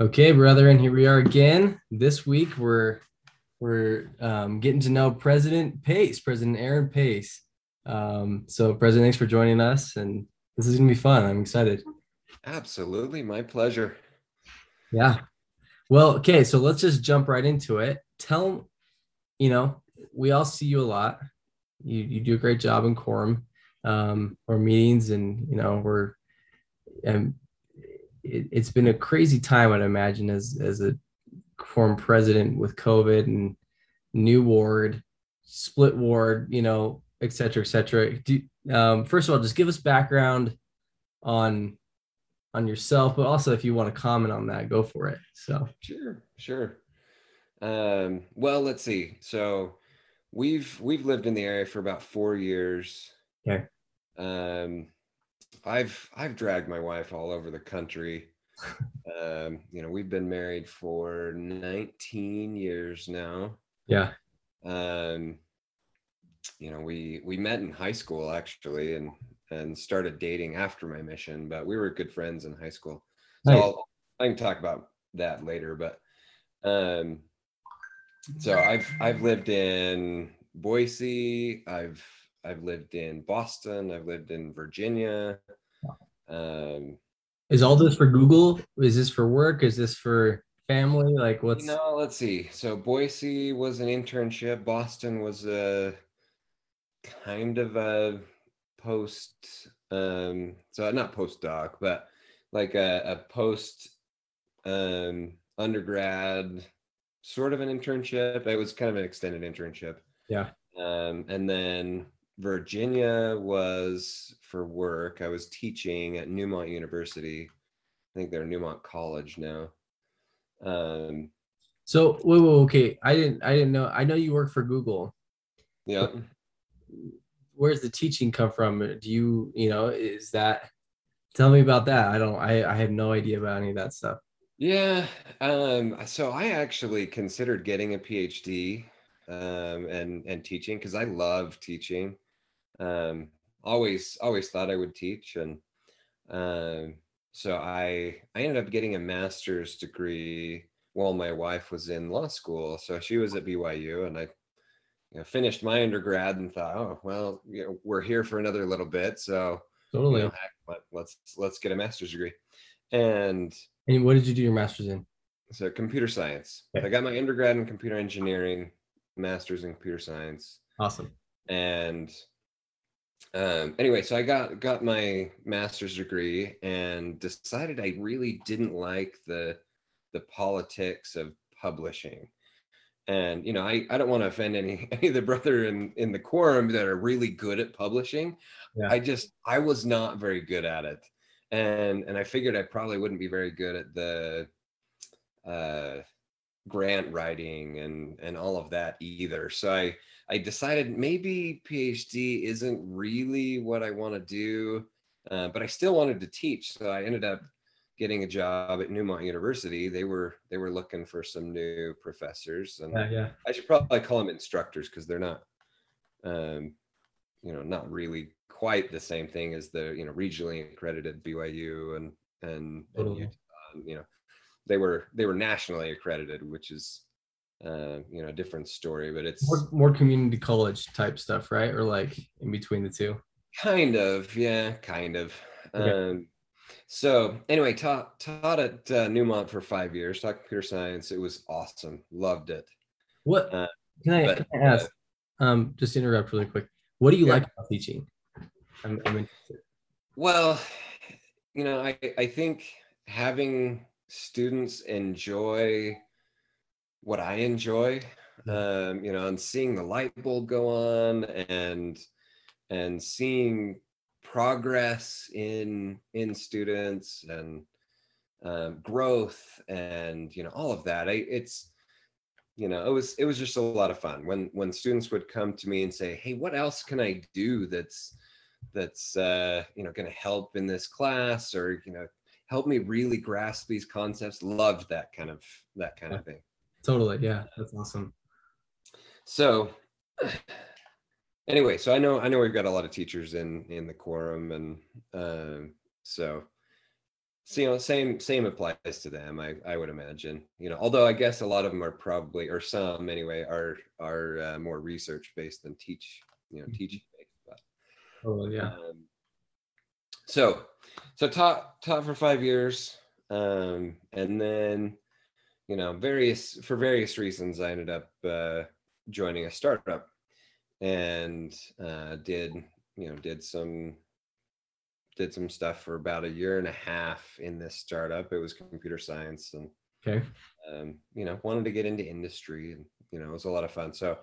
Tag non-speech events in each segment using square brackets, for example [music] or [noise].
Okay, brother, and here we are again. This week we're we're um, getting to know President Pace, President Aaron Pace. Um, so, President, thanks for joining us, and this is gonna be fun. I'm excited. Absolutely, my pleasure. Yeah. Well, okay, so let's just jump right into it. Tell, you know, we all see you a lot. You you do a great job in quorum um, or meetings, and you know we're and it, has been a crazy time, I'd imagine, as as a former president with COVID and new ward, split ward, you know, et cetera, et cetera. Do, um, first of all, just give us background on on yourself, but also if you want to comment on that, go for it. So sure, sure. Um, well, let's see. So we've we've lived in the area for about four years. Yeah. Um, I've I've dragged my wife all over the country. Um, you know, we've been married for 19 years now. Yeah. Um, you know, we we met in high school actually, and and started dating after my mission, but we were good friends in high school. So right. i can talk about that later, but um, so I've I've lived in Boise, I've I've lived in Boston, I've lived in Virginia. Um, is all this for Google? Is this for work? Is this for family? Like what's no, let's see. So Boise was an internship, Boston was a kind of a post um so not postdoc, but like a, a post um undergrad sort of an internship. It was kind of an extended internship. Yeah. Um, and then Virginia was for work. I was teaching at Neumont University. I think they're Neumont College now. Um, so wait, wait, okay. I didn't I didn't know. I know you work for Google. Yeah. Where's the teaching come from? Do you you know is that? Tell me about that. I don't. I I have no idea about any of that stuff. Yeah. Um, so I actually considered getting a PhD um, and and teaching because I love teaching um, always always thought I would teach, and um, so I I ended up getting a master's degree while my wife was in law school. So she was at BYU, and I you know, finished my undergrad and thought, oh well, you know, we're here for another little bit, so totally you know, heck, let's let's get a master's degree. And and what did you do your master's in? So computer science. Okay. I got my undergrad in computer engineering, master's in computer science. Awesome. And um, anyway, so I got got my master's degree and decided I really didn't like the the politics of publishing. And you know, I, I don't want to offend any [laughs] any of the brother in in the quorum that are really good at publishing. Yeah. I just I was not very good at it, and and I figured I probably wouldn't be very good at the uh, grant writing and and all of that either. So I I decided maybe PhD isn't really what I want to do, uh, but I still wanted to teach. So I ended up getting a job at Neumont University. They were they were looking for some new professors, and yeah, yeah. I should probably call them instructors because they're not, um, you know, not really quite the same thing as the you know regionally accredited BYU and and, totally. and Utah, you know, they were they were nationally accredited, which is uh, you know, a different story, but it's more, more community college type stuff, right? Or like in between the two? Kind of, yeah, kind of. Okay. Um, so anyway, taught taught at uh, Neumont for five years, taught computer science. It was awesome, loved it. What uh, can I, but, can I ask? Um, just interrupt really quick. What do you yeah. like about teaching? I'm, I'm interested. Well, you know, I I think having students enjoy what I enjoy, um, you know, and seeing the light bulb go on and and seeing progress in in students and um, growth and you know all of that. I, it's you know it was it was just a lot of fun when when students would come to me and say, "Hey, what else can I do that's that's uh, you know going to help in this class or you know help me really grasp these concepts?" Loved that kind of that kind of thing. Totally. Yeah. That's awesome. So anyway, so I know I know we've got a lot of teachers in in the quorum and um so so, you know, same same applies to them. I I would imagine. You know, although I guess a lot of them are probably, or some anyway, are are uh, more research based than teach. You know, Mhm. teaching based. But, Oh yeah. um, so so taught taught for five years, um, and then you know various for various reasons I ended up uh, joining a startup and uh, did you know did some did some stuff for about a year and a half in this startup. It was computer science and Okay. um, you know wanted to get into industry and you know it was a lot of fun so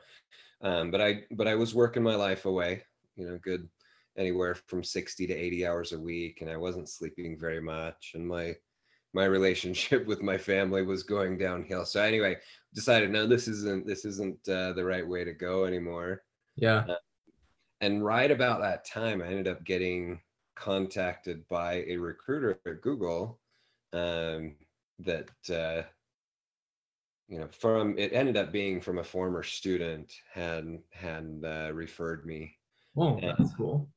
um, but i but i was working my life away you know good anywhere from 60 to 80 hours a week and i wasn't sleeping very much and my my relationship with my family was going downhill so anyway decided no this isn't this isn't uh, the right way to go anymore Yeah. and right about that time i ended up getting contacted by a recruiter at google um, that uh, you know from it ended up being from a former student had had uh, referred me Oh, that's cool.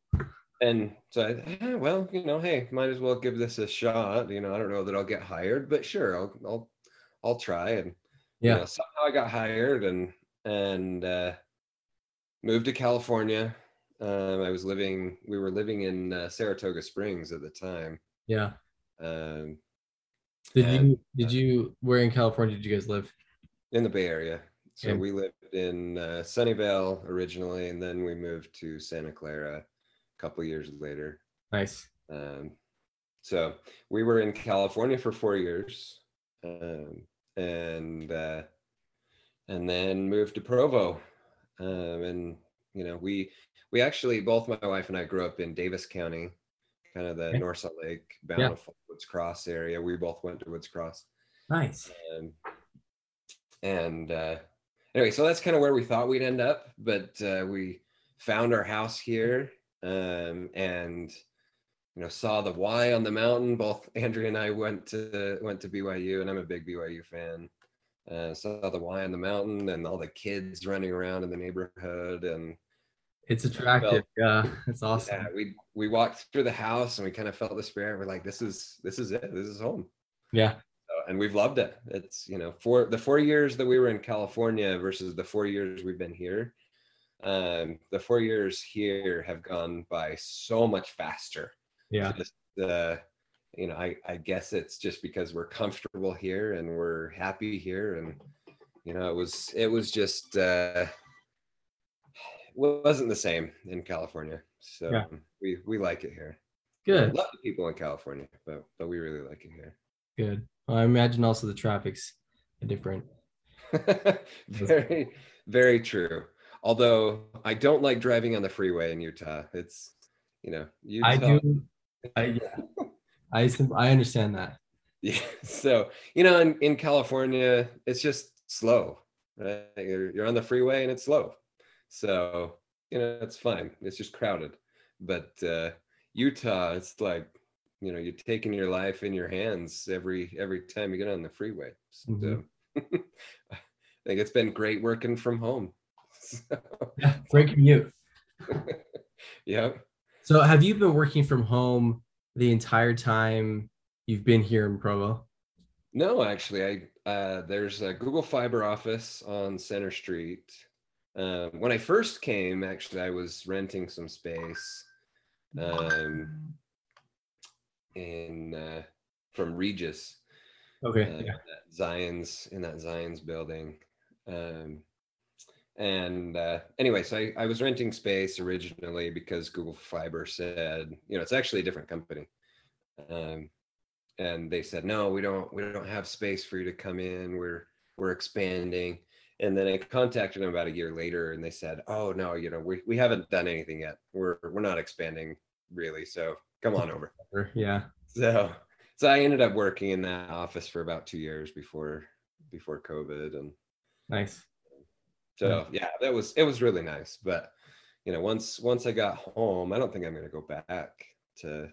And so I, eh, well you know hey might as well give this a shot you know i don't know that i'll get hired but sure i'll i'll, I'll try and you Yeah. know, somehow i got hired and and uh, moved to california um, i was living we were living in uh, saratoga springs at the time Yeah. um, Did And, you did you where in California did you guys live? in the Bay Area. So Okay. we lived in uh, Sunnyvale originally, and then we moved to Santa Clara couple years later. Nice. Um, so we were in California for four years, um, and uh, and then moved to Provo. Um, and you know, we we actually both my wife and I grew up in Davis County, kind of the Okay. North Salt Lake, Bountiful, Woods Cross area. We both went to Woods Cross. Nice. Um, and uh, anyway, so that's kind of where we thought we'd end up, but uh, we found our house here um, and you know saw the Y on the mountain. Both [laughs] Andrea and I went to went to BYU, and I'm a big BYU fan. Uh, saw the Y on the mountain and all the kids running around in the neighborhood, and It's attractive. Yeah. It's awesome. yeah, we we walked through the house and we kind of felt the spirit. We're like, this is this is it. This is home. Yeah. So, and we've loved it. It's you know for the four years that we were in California versus the four years we've been here. Um, the four years here have gone by so much faster. Yeah. Just, uh, you know, I I guess it's just because we're comfortable here and we're happy here, and you know, it was it was just uh, wasn't the same in California. So Yeah. we we like it here. Good. Love the people in California, but but we really like it here. Good. Well, I imagine also the traffic's different. [laughs] very, very true. Although I don't like driving on the freeway in Utah. It's, you know, Utah. I do. I yeah. I I understand that. [laughs] Yeah. So, you know, in, in California, it's just slow. Right? You're, you're on the freeway and it's slow. So, you know, it's fine. It's just crowded. But uh, Utah, it's like, you know, you're taking your life in your hands every every time you get on the freeway. So Mhm. [laughs] I think it's been great working from home. So, Yeah. Great commute. [laughs] yeah. So have you been working from home the entire time you've been here in Provo? No, actually, I uh, there's a Google Fiber office on Center Street. Uh, when I first came, actually, I was renting some space um, in uh, from Regus, Okay. uh, yeah. Zion's in that Zion's building. Um, and uh, anyway, so I, I was renting space originally because Google Fiber said, you know, it's actually a different company. Um, and they said, no, we don't, we don't have space for you to come in. We're, we're expanding. And then I contacted them about a year later and they said, oh no, you know, we, we haven't done anything yet. We're, we're not expanding really. So come on over. Yeah. So, so I ended up working in that office for about two years before before COVID, and Nice. So yeah, that was it was really nice. But you know, once once I got home, I don't think I'm going to go back to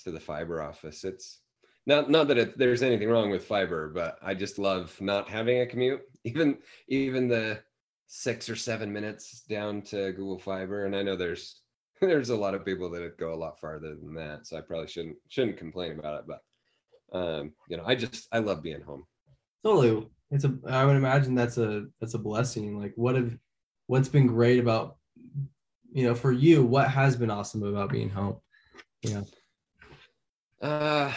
to the fiber office. It's not not that it, there's anything wrong with fiber, but I just love not having a commute. [laughs] Even even the six or seven minutes down to Google Fiber, and I know there's [laughs] there's a lot of people that go a lot farther than that, so I probably shouldn't shouldn't complain about it. But um, you know, I just I love being home. Totally. It's a I would imagine that's a that's a blessing. Like what have what's been great about you know, for you, what has been awesome about being home? You know. Uh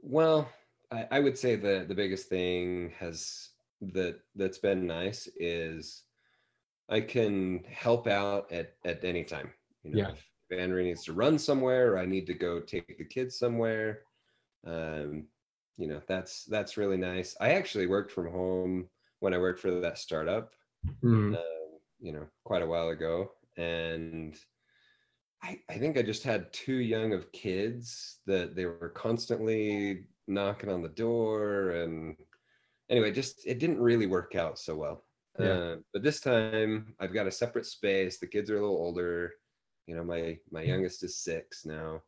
well, I, I would say the the biggest thing has that that's been nice is I can help out at at any time. You know, Yeah. if Andrea needs to run somewhere or I need to go take the kids somewhere. Um, you know, that's that's really nice. I actually worked from home when I worked for that startup, Mhm. uh, you know, quite a while ago. And I, I think I just had too young of kids that they were constantly knocking on the door and anyway just it didn't really work out so well Yeah. uh, but this time i've got a separate space the kids are a little older you know my my youngest is six now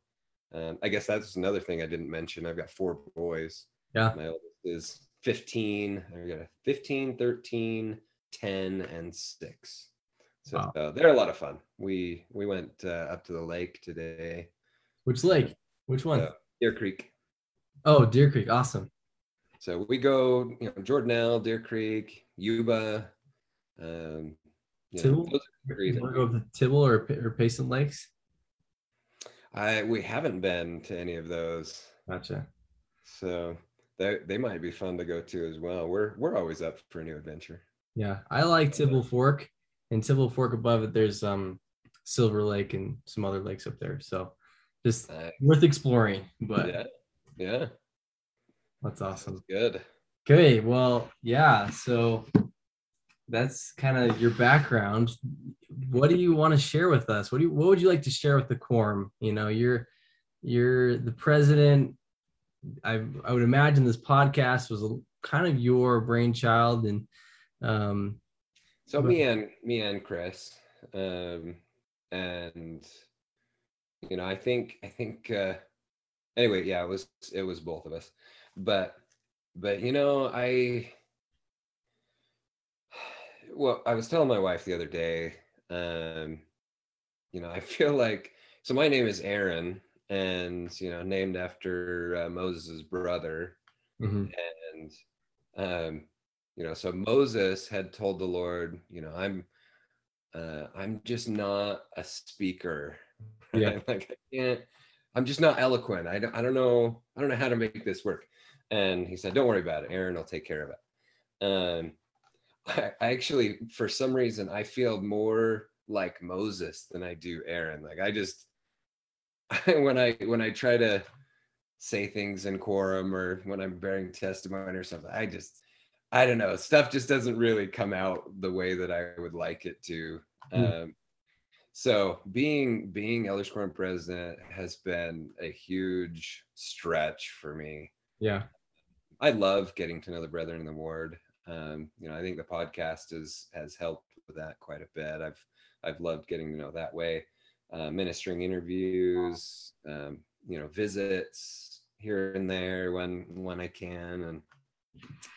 um, i guess that's another thing i didn't mention i've got four boys Yeah. my oldest is 15 i've got a 15 13 10 and 6 so Wow. uh, they're a lot of fun we we went uh, up to the lake today Which lake? Which one? uh, deer creek Oh, Deer Creek. Awesome. So we go, you know, Jordanelle, Deer Creek, Yuba. Um, you know, Tibble? those are great. You want to go to Tibble or, or Payson Lakes? I we haven't been to any of those, Gotcha. so they they might be fun to go to as well. We're we're always up for a new adventure. Yeah, I like Tibble Fork, and Tibble Fork above it. There's um Silver Lake and some other lakes up there. So just Uh, worth exploring. But yeah, yeah, that's awesome. sounds good. Okay, well, yeah. So that's kind of your background. What do you want to share with us? What do you what would you like to share with the quorum? You know, you're you're the president. I I would imagine this podcast was a, kind of your brainchild, and um, So But- me and me and Chris, um, and you know, I think I think uh, anyway, yeah, it was it was both of us, but but you know, I well, I was telling my wife the other day, um, you know, [laughs] I feel like so my name is Aaron, and you know, named after uh, Moses' brother, mhm, and um you know so moses had told the lord you know i'm uh i'm just not a speaker. [laughs] Yeah. like i can't i'm just not eloquent. I don't, I don't know i don't know how to make this work. And he said don't worry about it. Aaron I'll take care of it. Um I, actually for some reason i feel more like moses than i do aaron like i just [laughs] when i when i try to say things in quorum or when I'm bearing testimony or something. I just, I don't know, stuff just doesn't really come out the way that I would like it to. Mm. Um, so being being Elders Quorum president has been a huge stretch for me. yeah, I love getting to know the brethren in the ward. Um, you know, I think the podcast has has helped with that quite a bit. I've I've loved getting to know that way. Uh, ministering interviews, um, you know, visits here and there when when I can, and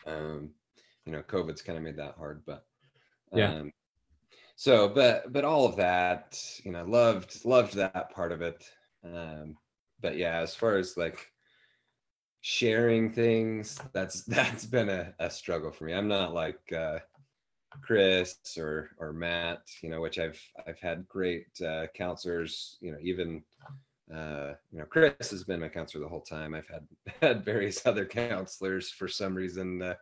um, you know, COVID's kind of made that hard, but Yeah. Um, so, but but all of that, you know, loved loved that part of it. Um, but yeah, as far as like sharing things that's [laughs] that's been a, a struggle for me. I'm not like uh chris or or matt you know which i've i've had great uh counselors you know even uh you know chris has been my counselor the whole time. I've had [laughs] had various other counselors for some reason uh,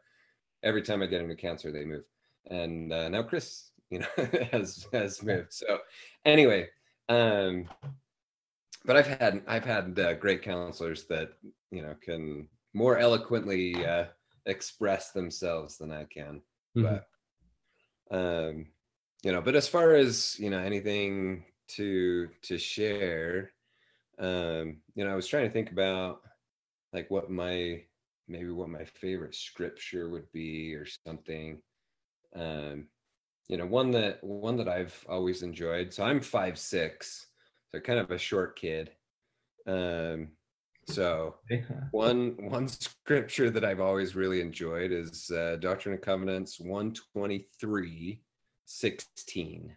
every time i get a new counselor they move. And uh, now chris you know [laughs] has has moved. So anyway um but I've had I've had uh, great counselors that you know can more eloquently uh, express themselves than I can. mhm, But um, you know, but as far as you know, anything to to share, um, you know, I was trying to think about like what my maybe what my favorite scripture would be or something. Um, you know, one that one that I've always enjoyed. So I'm five six, kind of a short kid. Um, so one one [laughs] scripture that I've always really enjoyed is uh, Doctrine and Covenants 123, 16.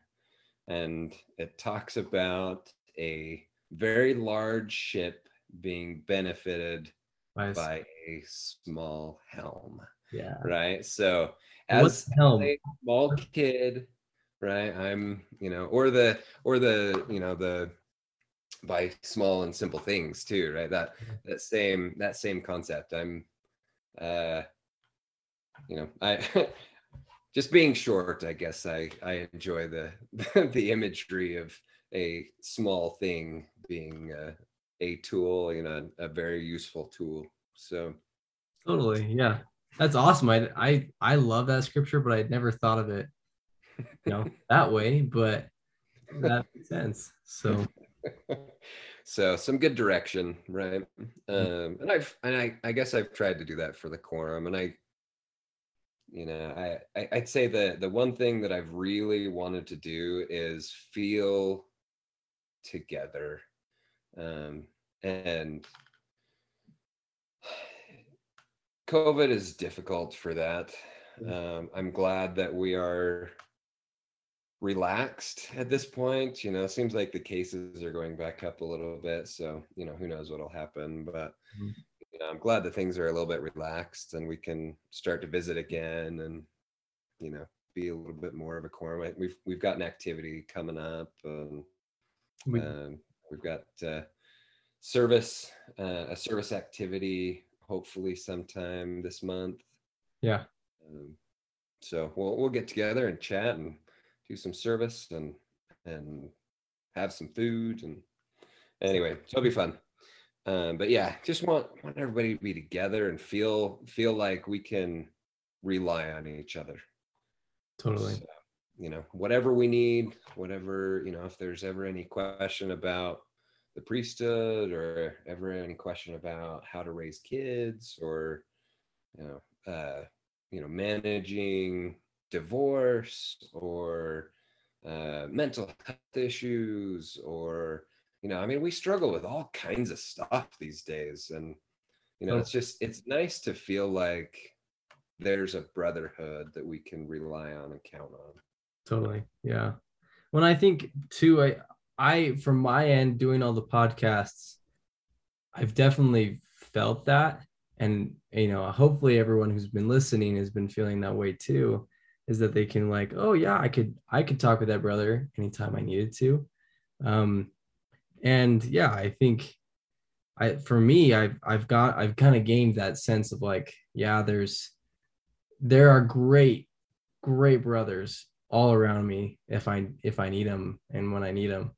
And it talks about a very large ship being benefited By by a small helm, yeah. right? So as helm? a small kid, right? I'm, you know, or the or the, you know, the by small and simple things too, right? That that same that same concept. I'm uh you know, I [laughs] just being short, I guess I I enjoy the [laughs] the imagery of a small thing being uh, a tool, you know, a very useful tool. So Totally. Yeah. That's awesome. I I I love that scripture, but I'd never thought of it, you know, [laughs] that way, but that makes sense. So [laughs] so some good direction, right? Um, and I've and I I guess I've tried to do that for the quorum, and I, you know, I, I I'd say the the one thing that I've really wanted to do is feel together, um, and [sighs] COVID is difficult for that. Um, I'm glad that we are relaxed at this point. You know, it seems like the cases are going back up a little bit. So, you know, who knows what'll happen. But Mhm. you know, I'm glad that things are a little bit relaxed and we can start to visit again and, you know, be a little bit more of a quorum. We've we've got an activity coming up. And, we, um, we've got uh, service, uh, a service activity, hopefully sometime this month. yeah. Um, so we'll we'll get together and chat and do some service and and have some food and anyway, so it'll be fun. Um, but yeah, just want want everybody to be together and feel feel like we can rely on each other. Totally. So, you know, whatever we need, whatever you know, if there's ever any question about the priesthood or ever any question about how to raise kids or you know uh you know managing divorce or uh mental health issues or you know i mean we struggle with all kinds of stuff these days and you know it's just it's nice to feel like there's a brotherhood that we can rely on and count on Totally. Yeah. When I think too, I I from my end doing all the podcasts, I've definitely felt that. And you know, hopefully everyone who's been listening has been feeling that way too, is that they can like, oh yeah, I could I could talk with that brother anytime I needed to. Um and yeah, I think I for me, I've I've got I've kind of gained that sense of like, yeah, there's there are great, great brothers all around me if I if I need them and when I need them.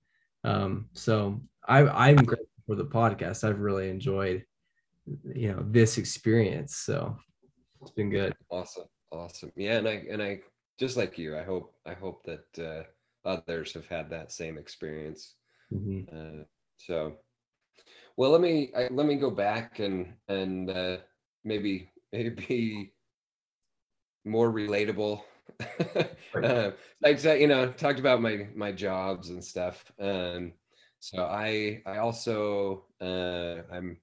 Um, so I I'm grateful for the podcast. I've really enjoyed you know this experience. So it's been good. awesome awesome yeah and i and i just like you i hope i hope that uh others have had that same experience Mhm. Uh, so, well, let me I, let me go back and and uh, maybe [laughs] maybe more relatable. [laughs] uh, like I you know, talked about my my jobs and stuff. Um, so I I also uh, I'm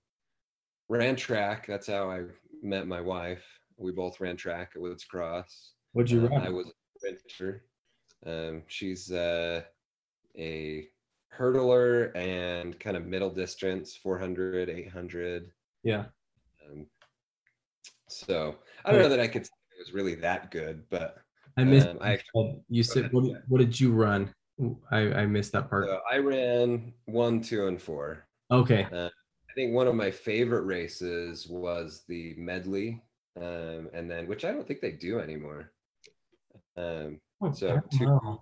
ran track. That's how I met my wife. We both ran track at Woods Cross. What'd you Uh, run? I was a sprinter. Um, she's uh, a hurdler and kind of middle distance 400 800 yeah. um, so i don't know that i could say it was really that good but I missed um, I, you said what, what did you run? I, I missed that part. so I ran one two and four Okay. i think one of my favorite races was the medley um, and then which i don't think they do anymore um, Oh, so wow. two-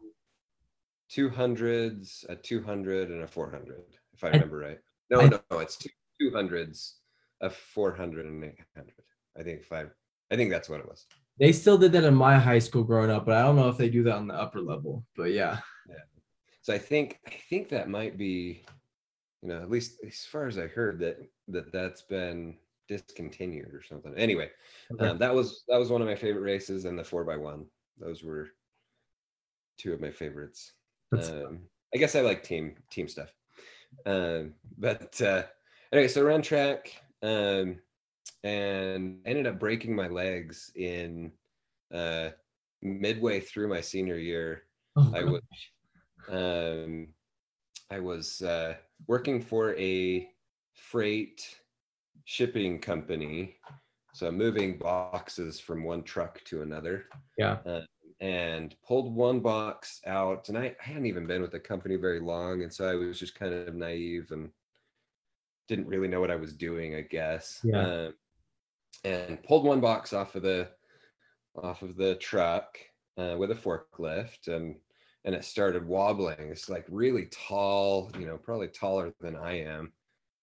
200s a 200 and a 400 if i remember right no I- no no it's two 200s a 400 and 800 i think five i think that's what it was They still did that in my high school growing up, but I don't know if they do that on the upper level. But yeah. yeah. so i think i think that might be you know at least as far as i heard that that that's been discontinued or something anyway Okay. um, that was that was one of my favorite races and the four by one those were two of my favorites um, I guess I like team team stuff. Um, but uh, anyway, so I ran track um, and ended up breaking my legs in uh, midway through my senior year. oh, I was um, I was uh, working for a freight shipping company, so moving boxes from one truck to another. Yeah. Uh, and pulled one box out, and I, I hadn't even been with the company very long, and so I was just kind of naive and didn't really know what I was doing, I guess. Yeah. Um, and pulled one box off of the off of the truck uh, with a forklift, and and it started wobbling. It's like really tall, you know, probably taller than I am,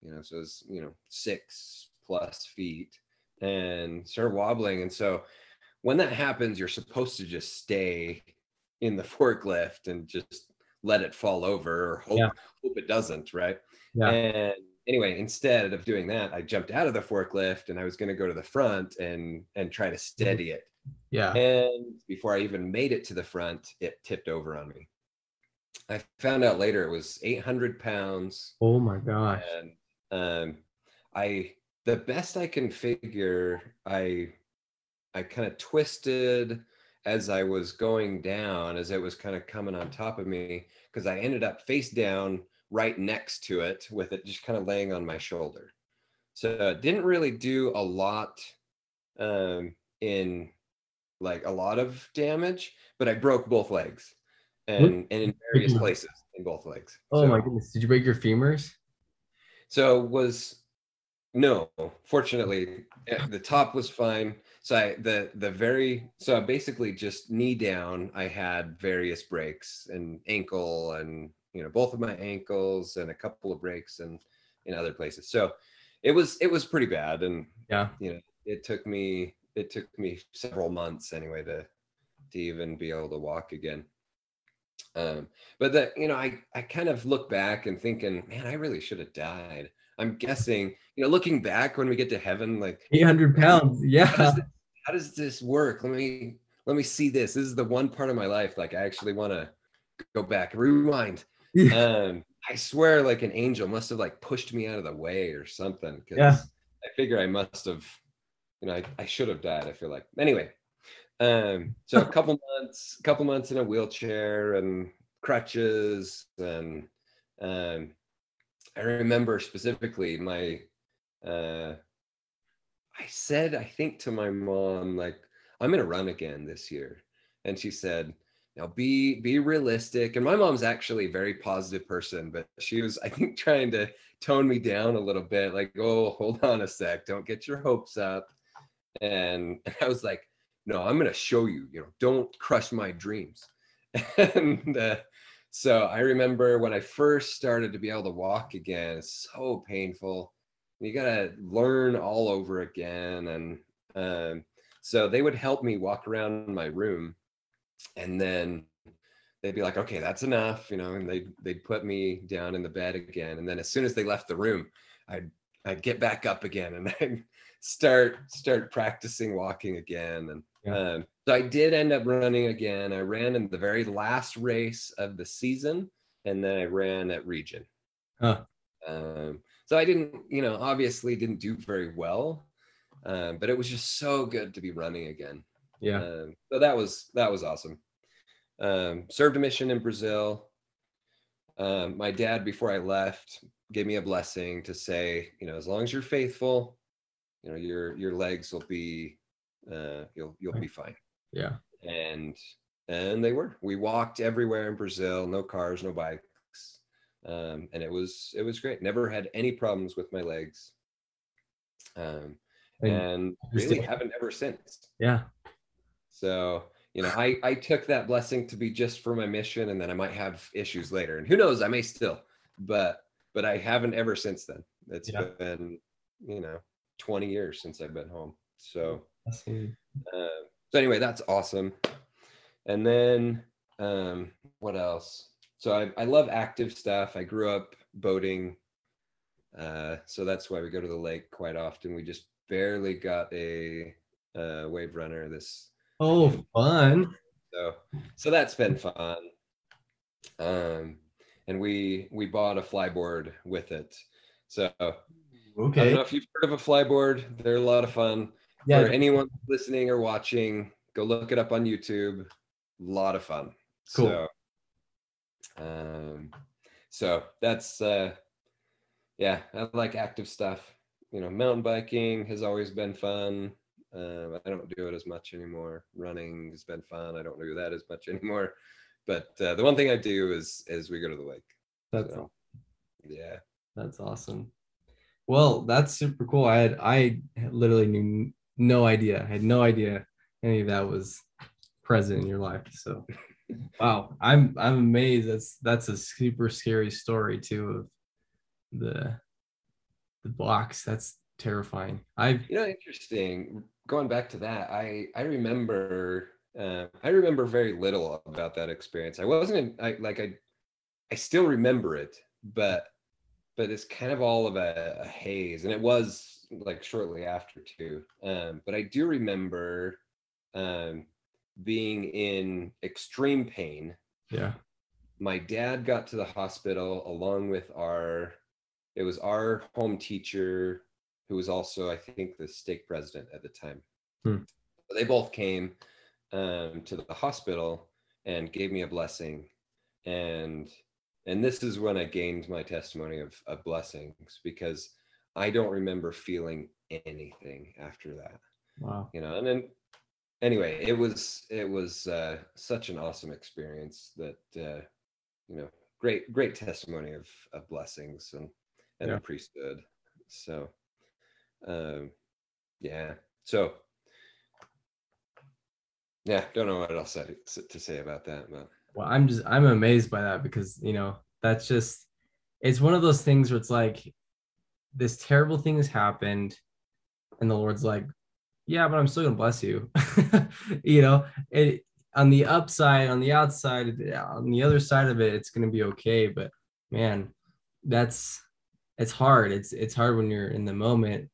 you know, so it's you know six plus feet, and started wobbling. And so when that happens, you're supposed to just stay in the [laughs] forklift and just let it fall over or hope Yeah. hope it doesn't, right? Yeah. And anyway, instead of doing that, I jumped out of the forklift and I was going to go to the front and and try to mm-hmm. steady it. Yeah. And before I even made it to the front, it tipped over on me. I found out later it was 800 pounds, Oh my gosh. and um, I the best I can figure, I I kind of twisted as I was going down, as it was kind of coming on top of me, because I ended up face down right next to it, with it just kind of laying on my shoulder. So it didn't really do a lot um, in like a lot of damage, but I broke both legs and, and in various places in both legs. Oh So- my goodness. Did you break your femurs? So was no, fortunately, eh, the top was fine. So I the the very so basically just knee down. I had various breaks and ankle and you know both of my ankles and a couple of breaks and in other places. So it was it was pretty bad and Yeah. you know it took me it took me several months anyway to to even be able to walk again. Um, but that you know I I kind of look back and thinking, man, I really should have died. I'm guessing, you know, looking back when we get to heaven, like 800 pounds. how Yeah. does, this, how does this work? Let me let me see this. This is the one part of my life like I actually want to go back, rewind. Yeah. Um, I swear, like an angel must have like pushed me out of the way or something. Because Yeah. I figure I must have, you know, I, I should have died. I feel like anyway. Um, so a couple months, couple months in a wheelchair and crutches, and um, I remember specifically my, uh, I said I think to my mom like I'm gonna run again this year, and she said, now be be realistic. And my mom's actually a very positive person but she was i think trying to tone me down a little bit like oh hold on a sec. Don't get your hopes up. And [laughs] i was like no i'm going to show you you know don't crush my dreams. [laughs] And uh, so i remember when i first started to be able to walk again it's so painful. You got to learn all over again and um, so they would help me walk around my room and then they'd be like okay that's enough you know and they'd, they'd put me down in the bed again and then as soon as they left the room i'd i'd get back up again and [laughs] i'd start start practicing walking again and Yeah. um, so i did end up running again i ran in the very last race of the season and then i ran at region Huh. um, so i didn't you know obviously didn't do very well um, but it was just so good to be running again Yeah. um, so that was that was awesome. Um, served a mission in Brazil. Um, my dad, before I left, gave me a blessing to say, you know, as long as you're faithful, you know, your your legs will be, uh, you'll you'll be fine. Yeah. And and they were. We walked everywhere in Brazil. No cars, no bikes, um, and it was it was great. Never had any problems with my legs. Um, And really haven't ever since. yeah. So, you know, I, I took that blessing to be just for my mission and then I might have issues later. And who knows, I may still, but but I haven't ever since then. It's Yeah. been, you know, 20 years since I've been home. So That's uh, so anyway, that's awesome. And then um what else? So I, I love active stuff. I grew up boating. Uh so that's why we go to the lake quite often. We just barely got a uh wave runner this Oh, fun. so so that's been fun. Um and we we bought a flyboard with it. So I don't Okay. know if you've heard of a flyboard. They're a lot of fun. Yeah. For anyone listening or watching, go look it up on YouTube. A lot of fun. Cool. So, um, so that's uh, yeah, I like active stuff. you know, mountain biking has always been fun. Um, I don't do it as much anymore. Running has been fun. I don't do that as much [laughs] anymore. But uh, the one thing I do is is we go to the lake. That's So, yeah. That's awesome. Well, that's super cool. I had I literally knew no idea. I had no idea any of that was present in your life. So [laughs] wow, I'm I'm amazed. That's that's a super scary story too of the the box. That's terrifying. I've You know, interesting. Going back to that, I I remember uh, I remember very little about that experience. I wasn't in, I like I I still remember it, but but it's kind of all of a, a haze, and it was like shortly after too. Um, but I do remember um, being in extreme pain. yeah. My dad got to the hospital along with our it was our home teacher who was also I think the stake president at the time. Hmm. They both came um, to the hospital and gave me a blessing, and and this is when I gained my testimony of, of blessings because I don't remember feeling anything after that Wow. you know and then anyway it was it was uh, such an awesome experience that uh, you know great great testimony of, of blessings and and Yeah. the priesthood so um yeah so yeah don't know what else I, to say about that but Well, I'm just I'm amazed by that because you know that's just it's one of those things where it's like this terrible thing has happened, and the Lord's like, yeah, but I'm still gonna bless you. [laughs] you know, it on the upside, on the outside, on the other side of it, it's gonna be okay. But man, that's it's hard. It's it's hard when you're in the moment,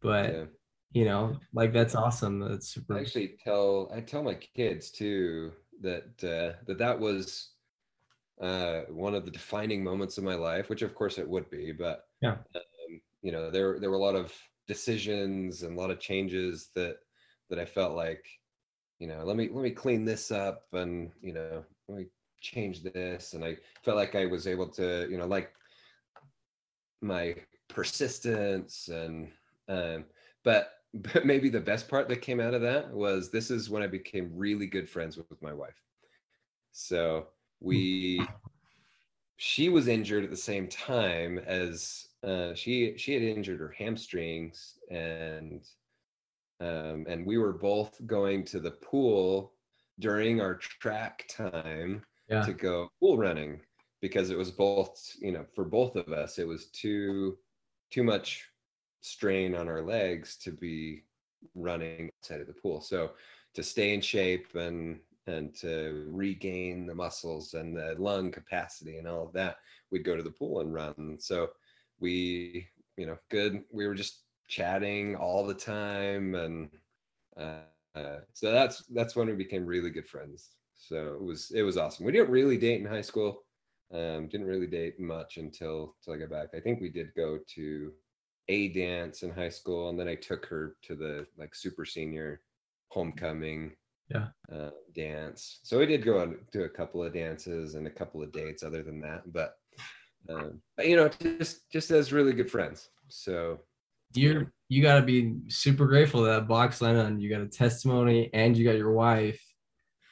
but yeah. you know, like that's awesome. That's super. I actually tell I tell my kids too that uh, that that was uh, one of the defining moments of my life, which of course it would be, but Yeah. um, you know there there were a lot of decisions and a lot of changes that that I felt like you know let me let me clean this up and you know let me change this and I felt like I was able to you know like my persistence and um, but but [laughs] maybe the best part that came out of that was this is when I became really good friends with, my wife. So we she was injured at the same time as uh, she she had injured her hamstrings and um, and we were both going to the pool during our track time Yeah. to go pool running because it was both you know for both of us it was too too much strain on our legs to be running outside of the pool. So to stay in shape and and to regain the muscles and the lung capacity and all of that we'd go to the pool and run. So we you know good we were just chatting all the time and uh, uh, so that's that's when we became really good friends. So it was it was awesome. We didn't really date in high school. Um, didn't really date much until until I got back. I think we did go to a dance in high school, and then I took her to the like super senior homecoming Yeah. uh, dance. So we did go on to a couple of dances and a couple of dates. Other than that, but um, but you know, just just as really good friends. So you're you got to be super grateful that box landed on you got a testimony and you got your wife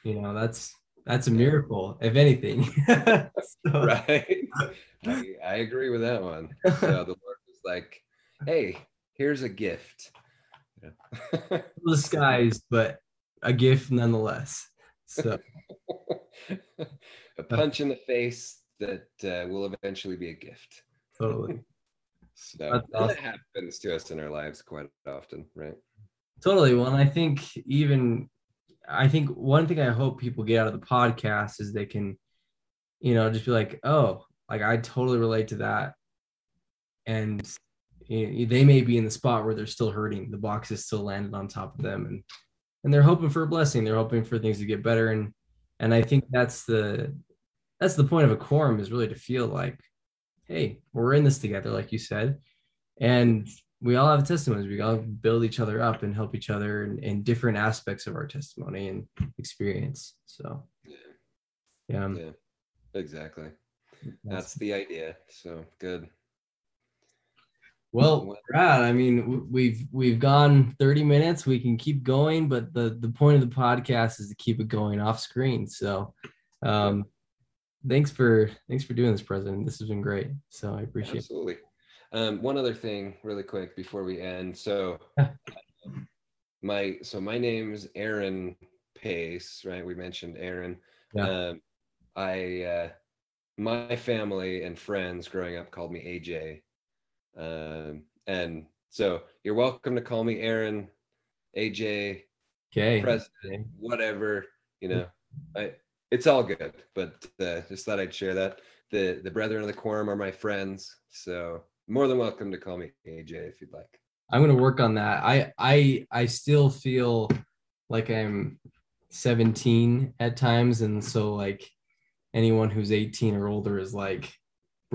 you know that's that's a miracle if anything [laughs] So, right, [laughs] I, I agree with that one. So the Lord was like, "Hey, here's a gift." [laughs] Yeah. disguised but a gift nonetheless so [laughs] a punch in the face that uh, will eventually be a gift. totally [laughs] So That's that awesome. happens to us in our lives quite often, right? totally well and i think even i think one thing i hope people get out of the podcast is they can you know just be like oh like i totally relate to that and Eh, eh, they may be in the spot where they're still hurting the box is still landed on top of them and and they're hoping for a blessing they're hoping for things to get better and and i think that's the that's the point of a quorum is really to feel like hey we're in this together like you said and we all have testimonies we all build each other up and help each other in, in different aspects of our testimony and experience so Yeah, yeah yeah, exactly. That's the idea. So good. Well, Brad, I mean, we've we've gone 30 minutes. We can keep going, but the the point of the podcast is to keep it going off screen. So, um, thanks for thanks for doing this, President. This has been great. So I appreciate Absolutely. it. Um, one other thing, really quick, before we end. So, my so my name's Aaron Pace, right? We mentioned Aaron. Yeah. Um, I uh, my family and friends growing up called me AJ, um, and so you're welcome to call me Aaron, AJ, okay, President, whatever. You know, I it's all good, but uh, just thought I'd share that. The the brethren of the quorum are my friends, so more than welcome to call me AJ if you'd like. I'm gonna work on that. I I I still feel like I'm 17 at times, and so like anyone who's 18 or older is like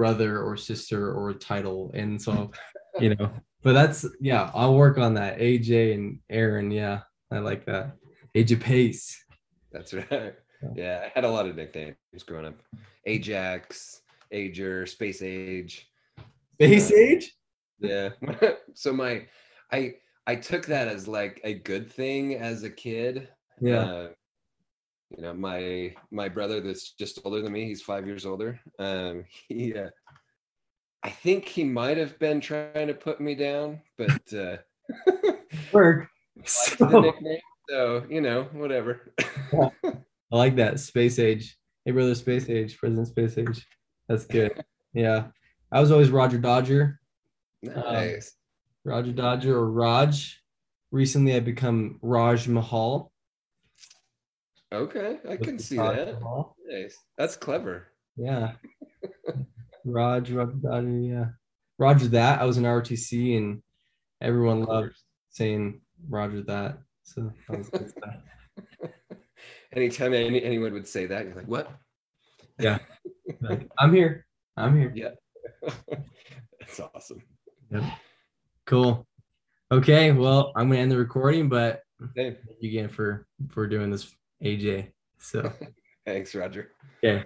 brother or sister or title, and so [laughs] you know. But that's yeah, I'll work on that. AJ and Aaron, yeah, I like that. AJ Pace. That's right. Yeah, I had a lot of nicknames growing up. Ajax, Ager, Space Age. Space uh, Age? Yeah. [laughs] so my I I took that as like a good thing as a kid. Yeah. Uh, you know, my my brother that's just older than me, he's five years older. Um, he uh, I think he might have been trying to put me down, but uh [laughs] work. So. the nickname, so you know, whatever. [laughs] I like that. Space age. Hey brother, space age, President Space Age. That's good. Yeah. I was always Roger Dodger. Nice. Um, Roger Dodger or Raj. Recently, I've become Raj Mahal. Okay, I can see that. Nice. That's clever. Yeah. [laughs] Raj, Roger Dodger, yeah. Roger that. I was in ROTC and everyone loved saying Roger that. So that was good stuff. [laughs] Anytime any, anyone would say that, you're like, what? Yeah. [laughs] Like, I'm here. I'm here. Yeah. That's awesome. Yep. Cool. Okay. Well, I'm gonna end the recording, but thank you again for for doing this, AJ. So [laughs] thanks, Roger. Okay.